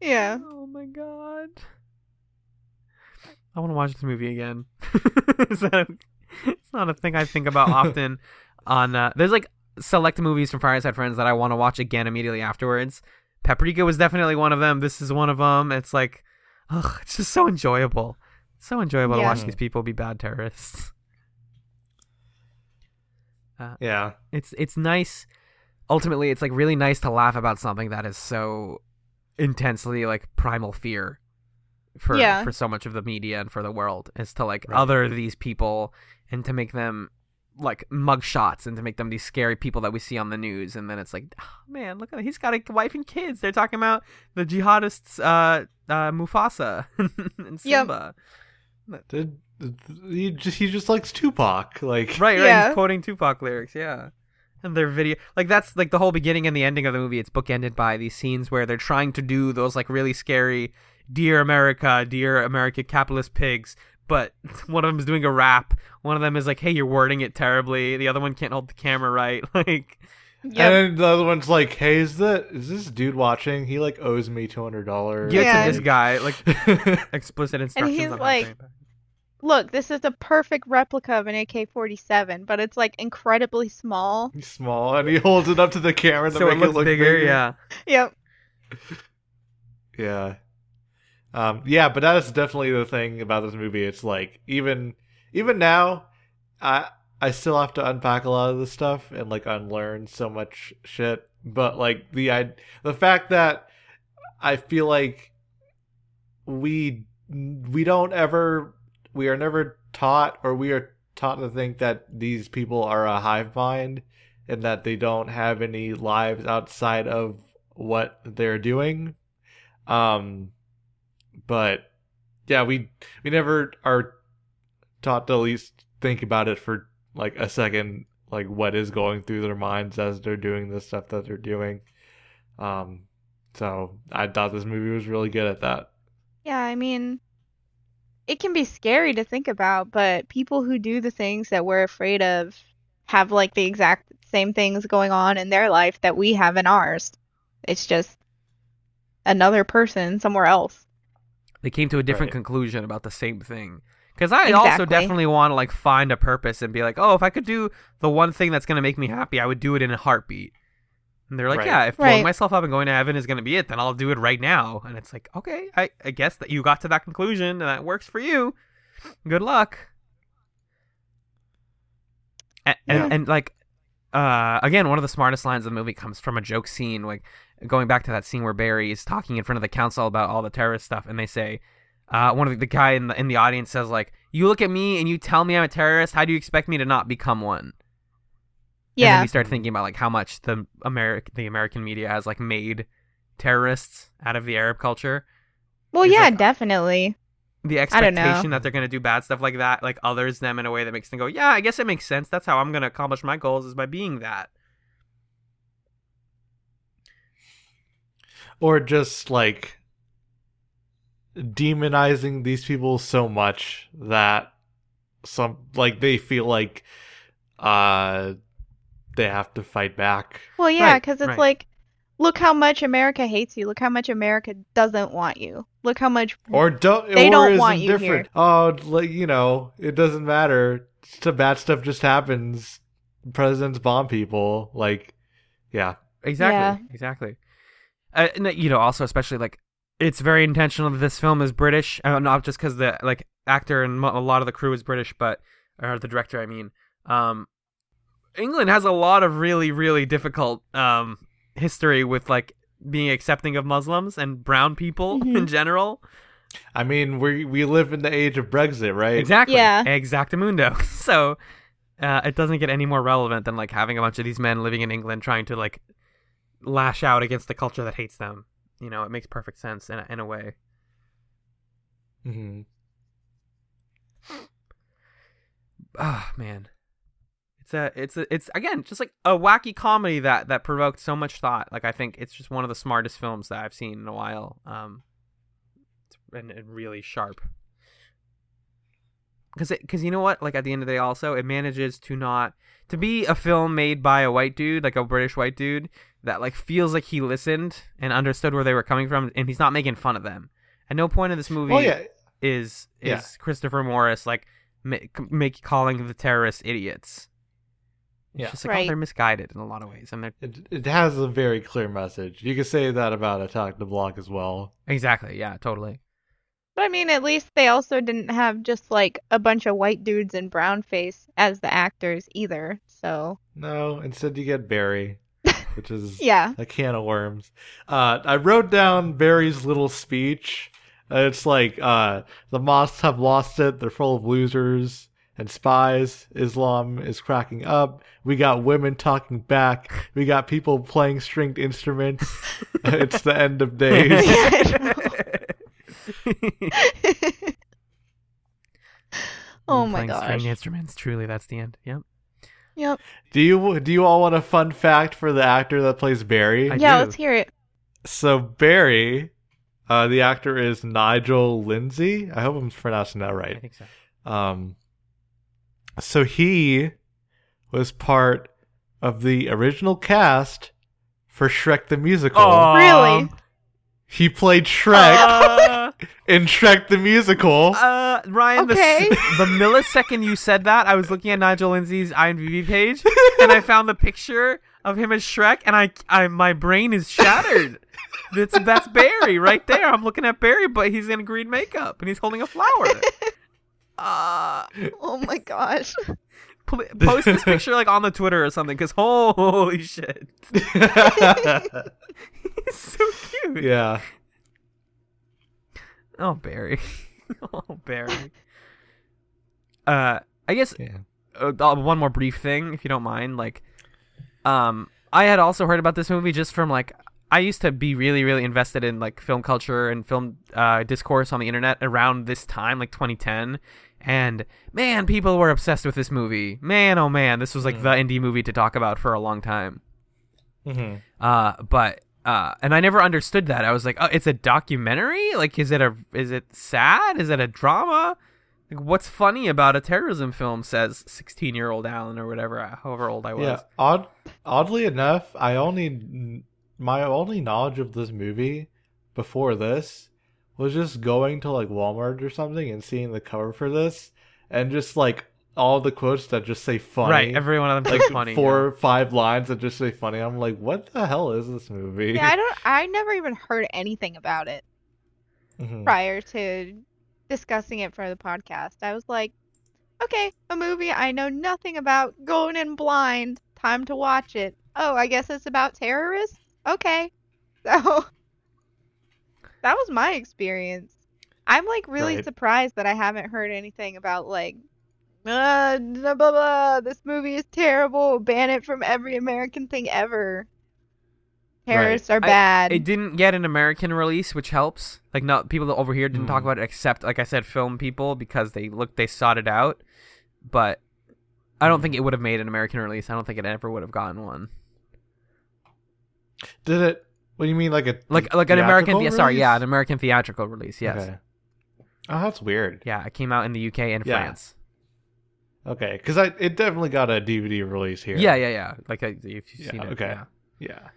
yeah. oh my god i want to watch this movie again Is that a- it's not a thing i think about often on uh, there's like select movies from fireside friends that i want to watch again immediately afterwards. Paprika was definitely one of them. This is one of them it's like ugh, it's just so enjoyable. So enjoyable to watch these people be bad terrorists. Uh, yeah. it's it's nice. Ultimately it's like really nice to laugh about something that is so intensely like primal fear for Yeah. for so much of the media and for the world is to like Right. other these people and to make them like mug shots and to make them these scary people that we see on the news and then it's like oh, man look at him. he's got a wife and kids they're talking about the jihadists uh uh Mufasa and Yep. Simba Did- he just he just likes Tupac. Like right right Yeah. he's quoting Tupac lyrics yeah and their video like that's like the whole beginning and the ending of the movie it's bookended by these scenes where they're trying to do those like really scary dear america dear america capitalist pigs but one of them is doing a rap one of them is like hey you're wording it terribly the other one can't hold the camera right like Yep. And the other one's like, "Hey, is that is this dude watching? He like owes me two hundred dollars." give it Yeah. to this guy like explicit instructions And he's on like- bring. Look, this is a perfect replica of an AK-47, but it's like incredibly small. He's small, and he holds it up to the camera to so make it looks look bigger, yeah Yep. Yeah. Um, yeah, but that is definitely the thing about this movie. It's like even even now, I I still have to unpack a lot of this stuff and like unlearn so much shit. But like the I the fact that I feel like we we don't ever we are never taught or we are taught to think that these people are a hive mind and that they don't have any lives outside of what they're doing um but yeah we we never are taught to at least think about it for like a second like what is going through their minds as they're doing the stuff that they're doing um so i thought this movie was really good at that Yeah, I mean, it can be scary to think about, but people who do the things that we're afraid of have like the exact same things going on in their life that we have in ours. It's just another person somewhere else. They came to a different Right. conclusion about the same thing. Because I also definitely want to like find a purpose and be like, oh, if I could do the one thing that's gonna make me happy, I would do it in a heartbeat. And they're like, Right. yeah, if blowing Right. myself up and going to heaven is gonna be it, then I'll do it right now. And it's like, okay, I, I guess that you got to that conclusion and that works for you. Good luck. And and, and like, uh, again, one of the smartest lines of the movie comes from a joke scene, like going back to that scene where Barry is talking in front of the council about all the terrorist stuff, and they say, uh, one of the, the guy in the in the audience says like, "You look at me and you tell me I'm a terrorist. How do you expect me to not become one?" Yeah. And then we start thinking about like how much the American the American media has like made terrorists out of the Arab culture. Well, It's yeah, like- definitely. The I don't know. expectation that they're going to do bad stuff like that, like others them in a way that makes them go, "Yeah, I guess it makes sense. That's how I'm going to accomplish my goals is by being that." or just like demonizing these people so much that some like they feel like uh they have to fight back Well, yeah, Right, because it's right. like, look how much America hates you. Look how much America doesn't want you. Look how much. or don't They or don't is want you indifferent oh like you know it doesn't matter Some bad stuff just happens presidents bomb people like yeah Exactly. Exactly. Uh, and, you know, also especially like it's very intentional that this film is British, uh, not just because the like actor and a lot of the crew is British, but or the director, I mean. Um, England has a lot of really, really difficult um history with like being accepting of Muslims and brown people in Mhm. general. i mean we we live in the age of brexit right Exactly. Yeah. Exactamundo. So uh, it doesn't get any more relevant than like having a bunch of these men living in England trying to like lash out against the culture that hates them. You know, it makes perfect sense in a, in a way. hmm Ah, man. It's a it's a it's again just like a wacky comedy that that provoked so much thought. Like I think it's just one of the smartest films that I've seen in a while. Um and, and really sharp. Cuz cuz you know what? Like at the end of the day also it manages to not to be a film made by a white dude, like a British white dude that like feels like he listened and understood where they were coming from and he's not making fun of them. At no point in this movie oh yeah is is Yeah. Christopher Morris like make, make calling the terrorists idiots. It's Yeah. just like oh, Right. they're misguided in a lot of ways, and they're it, it has a very clear message you could say that about attack the block as well exactly yeah, totally. But I mean, at least they also didn't have just like a bunch of white dudes in brown face as the actors either. So, No, instead you get Barry, which is yeah. a can of worms. Uh, I wrote down Barry's little speech It's like uh, the mosques have lost it. They're full of losers and spies. Islam is cracking up. We got women talking back. We got people playing stringed instruments. it's the end of days. oh my Playing gosh. string instruments. Truly, that's the end. Yep. Yep. Do you do you all want a fun fact for the actor that plays Barry? I yeah, do. let's hear it. So Barry, uh, the actor is Nigel Lindsay. I hope I'm pronouncing that right. I right. think so. Um, so he was part of the original cast for Shrek the Musical. Aw. Really? He played Shrek Uh, in Shrek the Musical. uh, Ryan, Okay. the, the millisecond you said that, I was looking at Nigel Lindsay's IMDb page, and I found the picture of him as Shrek, and I, I my brain is shattered. That's that's Barry right there. I'm looking at Barry, but he's in green makeup and he's holding a flower. Uh, Oh my gosh. post this picture like on the Twitter or something, because holy shit, he's so cute. yeah. Oh, Barry. oh, Barry. Uh, I guess Yeah. uh, uh, one more brief thing, if you don't mind. Like, um, I had also heard about this movie just from like I used to be really, really invested in like film culture and film uh, discourse on the internet around this time, like 2010. And man, people were obsessed with this movie. Man, oh man, this was like the indie movie to talk about for a long time. hmm Uh, but uh, and I never understood that. I was like, oh, it's a documentary. Like, is it a is it sad? Is it a drama? Like, what's funny about a terrorism film? Says sixteen year old Alan or whatever, however old I was. Yeah. Odd, oddly enough, I only my only knowledge of this movie before this was just going to like Walmart or something and seeing the cover for this and just like all the quotes that just say funny. Right, every one of them like funny. four yeah. or five lines that just say funny. I'm like, what the hell is this movie? Yeah, I don't. I never even heard anything about it Mhm. prior to discussing it for the podcast. I was like, okay, a movie I know nothing about, going in blind. Time to watch it. Oh, I guess it's about terrorists. Okay, so that was my experience. I'm like really Right. surprised that I haven't heard anything about like. Uh, blah, blah, blah, this movie is terrible. Ban it from every American thing ever. Terrorists are I- bad. It didn't get an American release, which helps. Like, not people over here didn't talk Hmm. about it, except like I said, film people because they looked, they sought it out. But I don't think it would have made an American release. I don't think it ever would have gotten one. Did it? What do you mean, like a Like, like an American, yeah, sorry, yeah, an American theatrical release. Yes, Okay. Oh, that's weird. yeah, it came out in the UK and Yeah. France. Okay, because I it definitely got a DVD release here. Yeah, yeah, yeah. Like uh, if you've Yeah, seen it. okay. yeah. Yeah.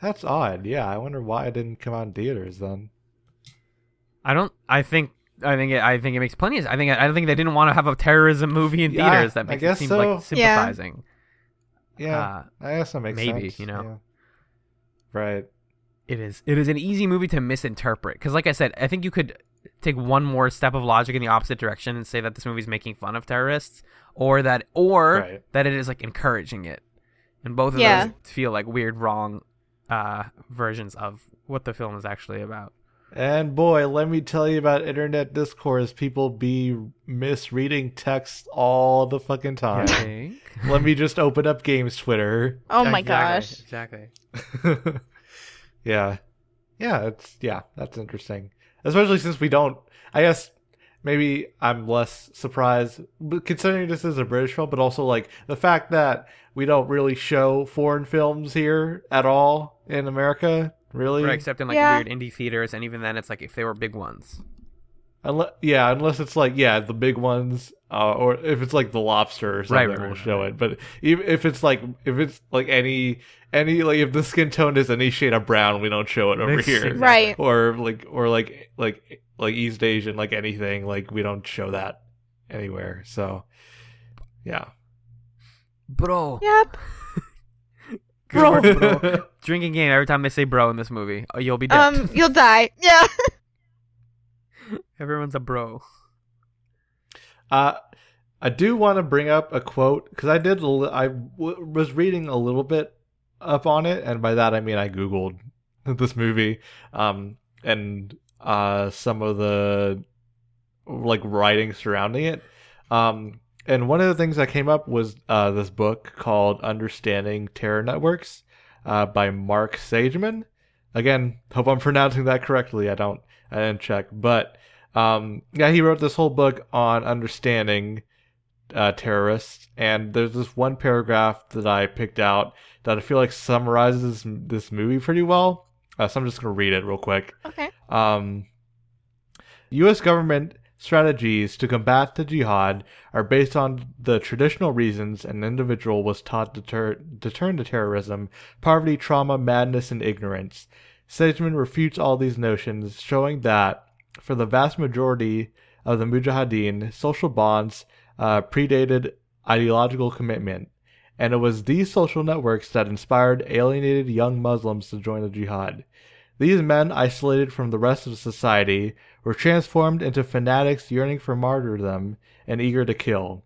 That's odd. Yeah, I wonder why it didn't come out in theaters then. I don't. I think. I think. It, I think it makes plenty. Of, I think. I don't think they didn't want to have a terrorism movie in Yeah, theaters. That makes it seem so. like sympathizing. Yeah, Uh, I guess that makes maybe, sense. you know. Yeah. Right. It is. It is an easy movie to misinterpret because, like I said, I think you could take one more step of logic in the opposite direction and say that this movie is making fun of terrorists, or that, or Right. that it is like encouraging it, and both of Yeah. those feel like weird, wrong uh, versions of what the film is actually about. And boy, let me tell you about internet discourse. People be misreading text all the fucking time. Let me just open up games Twitter. oh my Exactly, gosh. Exactly. yeah. Yeah, it's yeah, that's interesting. Especially since we don't I guess maybe I'm less surprised but considering this is a British film, but also like the fact that we don't really show foreign films here at all in America. Really? Right, except in like Yeah. weird indie theaters, and even then, it's like if they were big ones. Unless, yeah, unless it's like yeah, the big ones, uh, or if it's like the lobster or something, right, we'll right, show right. it. But even if it's like if it's like any any like if the skin tone is any shade of brown, we don't show it over Makes here. sense. Right. Or like or like like like East Asian, like anything, like we don't show that anywhere. So yeah, Bro, Yep. Good Bro. word, bro. Drinking game every time they say bro in this movie. Oh, you'll be dead. Um, you'll die. Yeah. Everyone's a bro. Uh, I do want to bring up a quote because I did. a li- I w- was reading a little bit up on it, and by that I mean I googled this movie. Um, and uh, some of the like writing surrounding it. Um, and one of the things that came up was uh, this book called Understanding Terror Networks uh, by Marc Sageman. Again, hope I'm pronouncing that correctly. I don't, I didn't check, but um, yeah, he wrote this whole book on understanding uh, terrorists, and there's this one paragraph that I picked out that I feel like summarizes this movie pretty well. Uh, so I'm just gonna read it real quick. Okay. Um, U.S. government strategies to combat the jihad are based on the traditional reasons an individual was taught to, ter- to turn to terrorism poverty, trauma, madness, and ignorance. Sageman refutes all these notions, showing that, for the vast majority of the Mujahideen, social bonds uh, predated ideological commitment, and it was these social networks that inspired alienated young Muslims to join the jihad. These men, isolated from the rest of society, were transformed into fanatics yearning for martyrdom and eager to kill.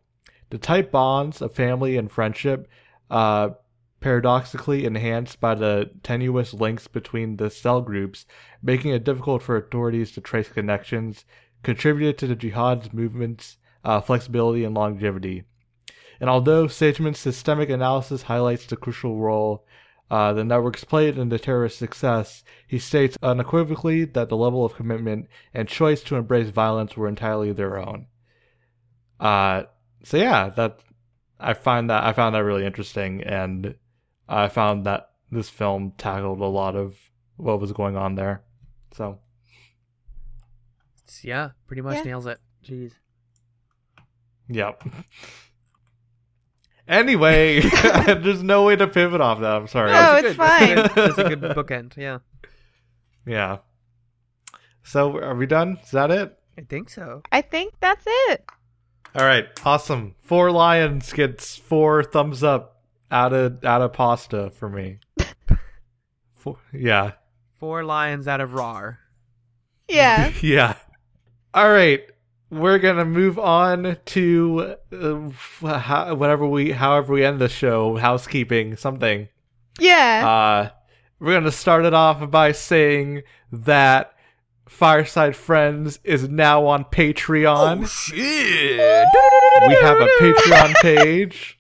The tight bonds of family and friendship, uh, paradoxically enhanced by the tenuous links between the cell groups, making it difficult for authorities to trace connections, contributed to the jihad's movement's uh, flexibility and longevity. And although Sageman's systemic analysis highlights the crucial role uh, the networks played in the terrorist success, he states unequivocally that the level of commitment and choice to embrace violence were entirely their own. Uh, so yeah, that I find that I found that really interesting, and I found that this film tackled a lot of what was going on there. So Yeah, pretty much Yeah. nails it. Jeez. Yep. Anyway, there's no way to pivot off that. I'm sorry. No, That's it's good. That's a fine. good- That's a good bookend. Yeah, Yeah. So are we done? Is that it? I think so. I think that's it. All right. Awesome. Four lions gets four thumbs up out of out of pasta for me. Four, yeah. Four lions out of RAR. Yeah. yeah. All right. We're gonna move on to uh, how, whatever we, however we end the show, housekeeping, something. Yeah. Uh, we're gonna start it off by saying that Fireside Friends is now on Patreon. Oh, shit! we have a Patreon page.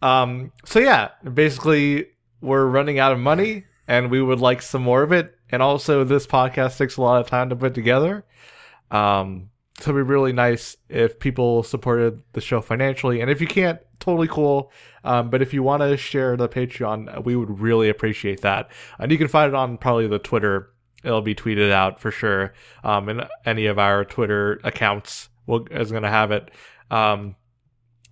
Um, so yeah, basically, we're running out of money, and we would like some more of it. And also, this podcast takes a lot of time to put together. Um, so it'd be really nice if people supported the show financially. And if you can't, totally cool. Um, but if you want to share the Patreon, we would really appreciate that. And you can find it on probably the Twitter. It'll be tweeted out for sure. Um, and any of our Twitter accounts will, is going to have it. Um,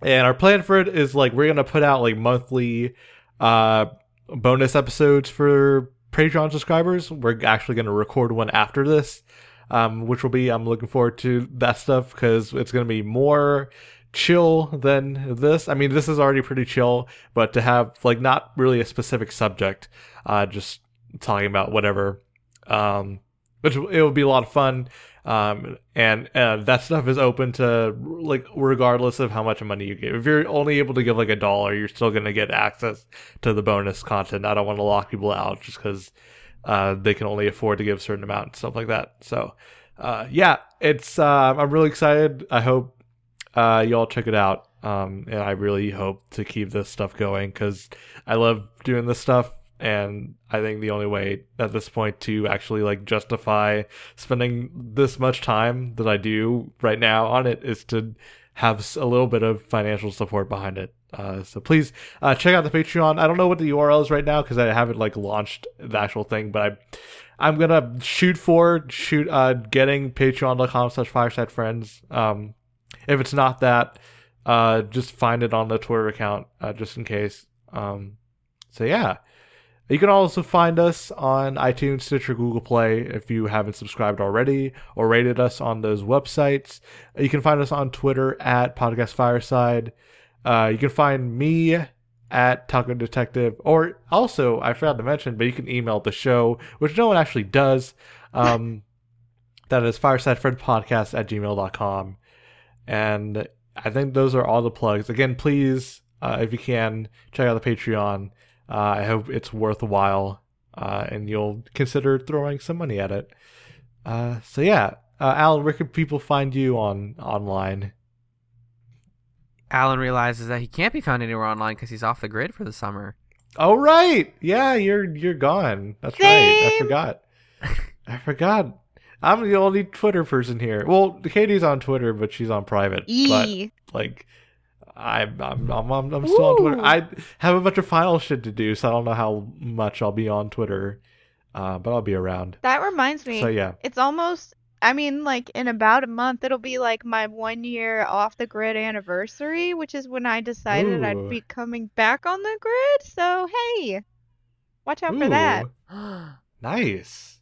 and our plan for it is like we're gonna put out like monthly uh bonus episodes for Patreon subscribers. We're actually gonna record one after this, um, which will be I'm looking forward to that stuff because it's gonna be more chill than this. I mean, this is already pretty chill, but to have like not really a specific subject, uh, just talking about whatever, um, which it will be a lot of fun. Um, and uh, that stuff is open to like regardless of how much money you give. If you're only able to give like a dollar, you're still gonna get access to the bonus content. I don't want to lock people out just because uh, they can only afford to give a certain amount and stuff like that. So, uh, yeah, it's uh, I'm really excited. I hope uh, y'all check it out. Um, and I really hope to keep this stuff going because I love doing this stuff. And I think the only way at this point to actually like justify spending this much time that I do right now on it is to have a little bit of financial support behind it. Uh, so please uh, check out the Patreon. I don't know what the URL is right now because I haven't like launched the actual thing, but I I'm gonna shoot for shoot uh getting patreon.com slash fireside friends. Um if it's not that, uh just find it on the Twitter account, uh just in case. Um so yeah. You can also find us on iTunes, Stitcher, Google Play if you haven't subscribed already or rated us on those websites. You can find us on Twitter at Podcast Fireside. Uh, you can find me at Taco Detective, or also I forgot to mention, but you can email the show, which no one actually does. Um, that is firesidefriendpodcast at gmail.com. And I think those are all the plugs. Again, please, uh, if you can, check out the Patreon. Uh, I hope it's worthwhile, uh, and you'll consider throwing some money at it. Uh, so yeah, uh, Alan, where can people find you on online? Alan realizes that he can't be found anywhere online because he's off the grid for the summer. Oh right, yeah, you're you're gone. That's right. I forgot. I forgot. I'm the only Twitter person here. Well, Katie's on Twitter, but she's on private. But E. like, I'm I'm I'm, I'm, I'm still on Twitter. I have a bunch of final shit to do, so I don't know how much I'll be on Twitter. Uh, but I'll be around. That reminds me. So yeah, It's almost. I mean, like in about a month, it'll be like my one year off the grid anniversary, which is when I decided Ooh. I'd be coming back on the grid. So hey, watch out for that. Nice.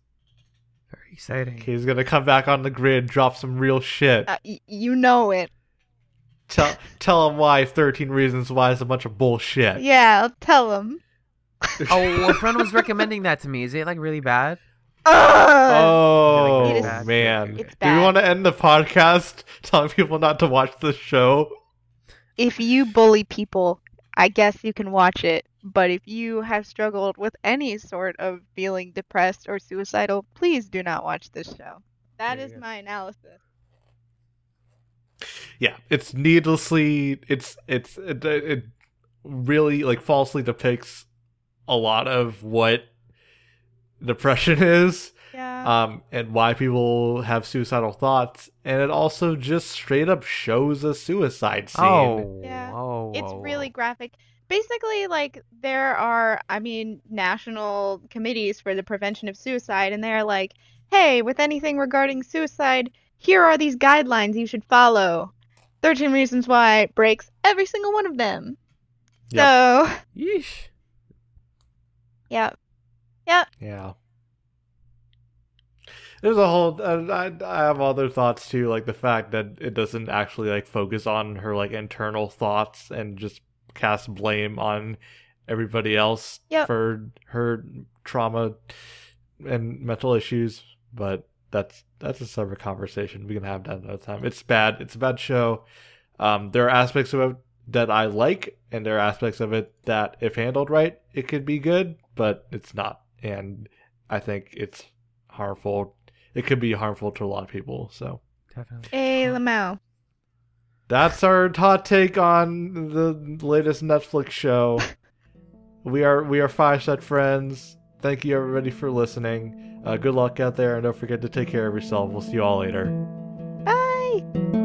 Very exciting. He's gonna come back on the grid, drop some real shit. Uh, y- you know it. Tell tell them why. Thirteen reasons why is a bunch of bullshit. Yeah, I'll tell them. oh, a friend was recommending that to me. Is it like really bad? Oh It is- man! it's Do we bad. want to end the podcast telling people not to watch the show? if you bully people, I guess you can watch it. But if you have struggled with any sort of feeling depressed or suicidal, please do not watch this show. That There is you go. my analysis. Yeah, it's needlessly. It's it's it, it really like falsely depicts a lot of what depression is. Yeah. um, and why people have suicidal thoughts, and it also just straight up shows a suicide scene. Oh, Yeah. oh, it's whoa, really whoa. graphic. Basically, like there are, I mean, national committees for the prevention of suicide, and they're like, hey, with anything regarding suicide, here are these guidelines you should follow. 13 Reasons Why breaks every single one of them. Yep. So, Yeesh. yeah. Yeah. There's a whole. Uh, I I have other thoughts too, like the fact that it doesn't actually like focus on her like internal thoughts and just cast blame on everybody else Yep. for her trauma and mental issues. But that's that's a separate conversation. We can have that another time. It's bad. It's a bad show. Um, there are aspects of it that I like, and there are aspects of it that, if handled right, it could be good, but it's not. And I think it's harmful. It could be harmful to a lot of people. So Definitely. Hey, Lamau. that's our hot take on the latest Netflix show. we are we are Fireside Friends. Thank you everybody for listening. Uh, good luck out there, and don't forget to take care of yourself. We'll see you all later. Bye.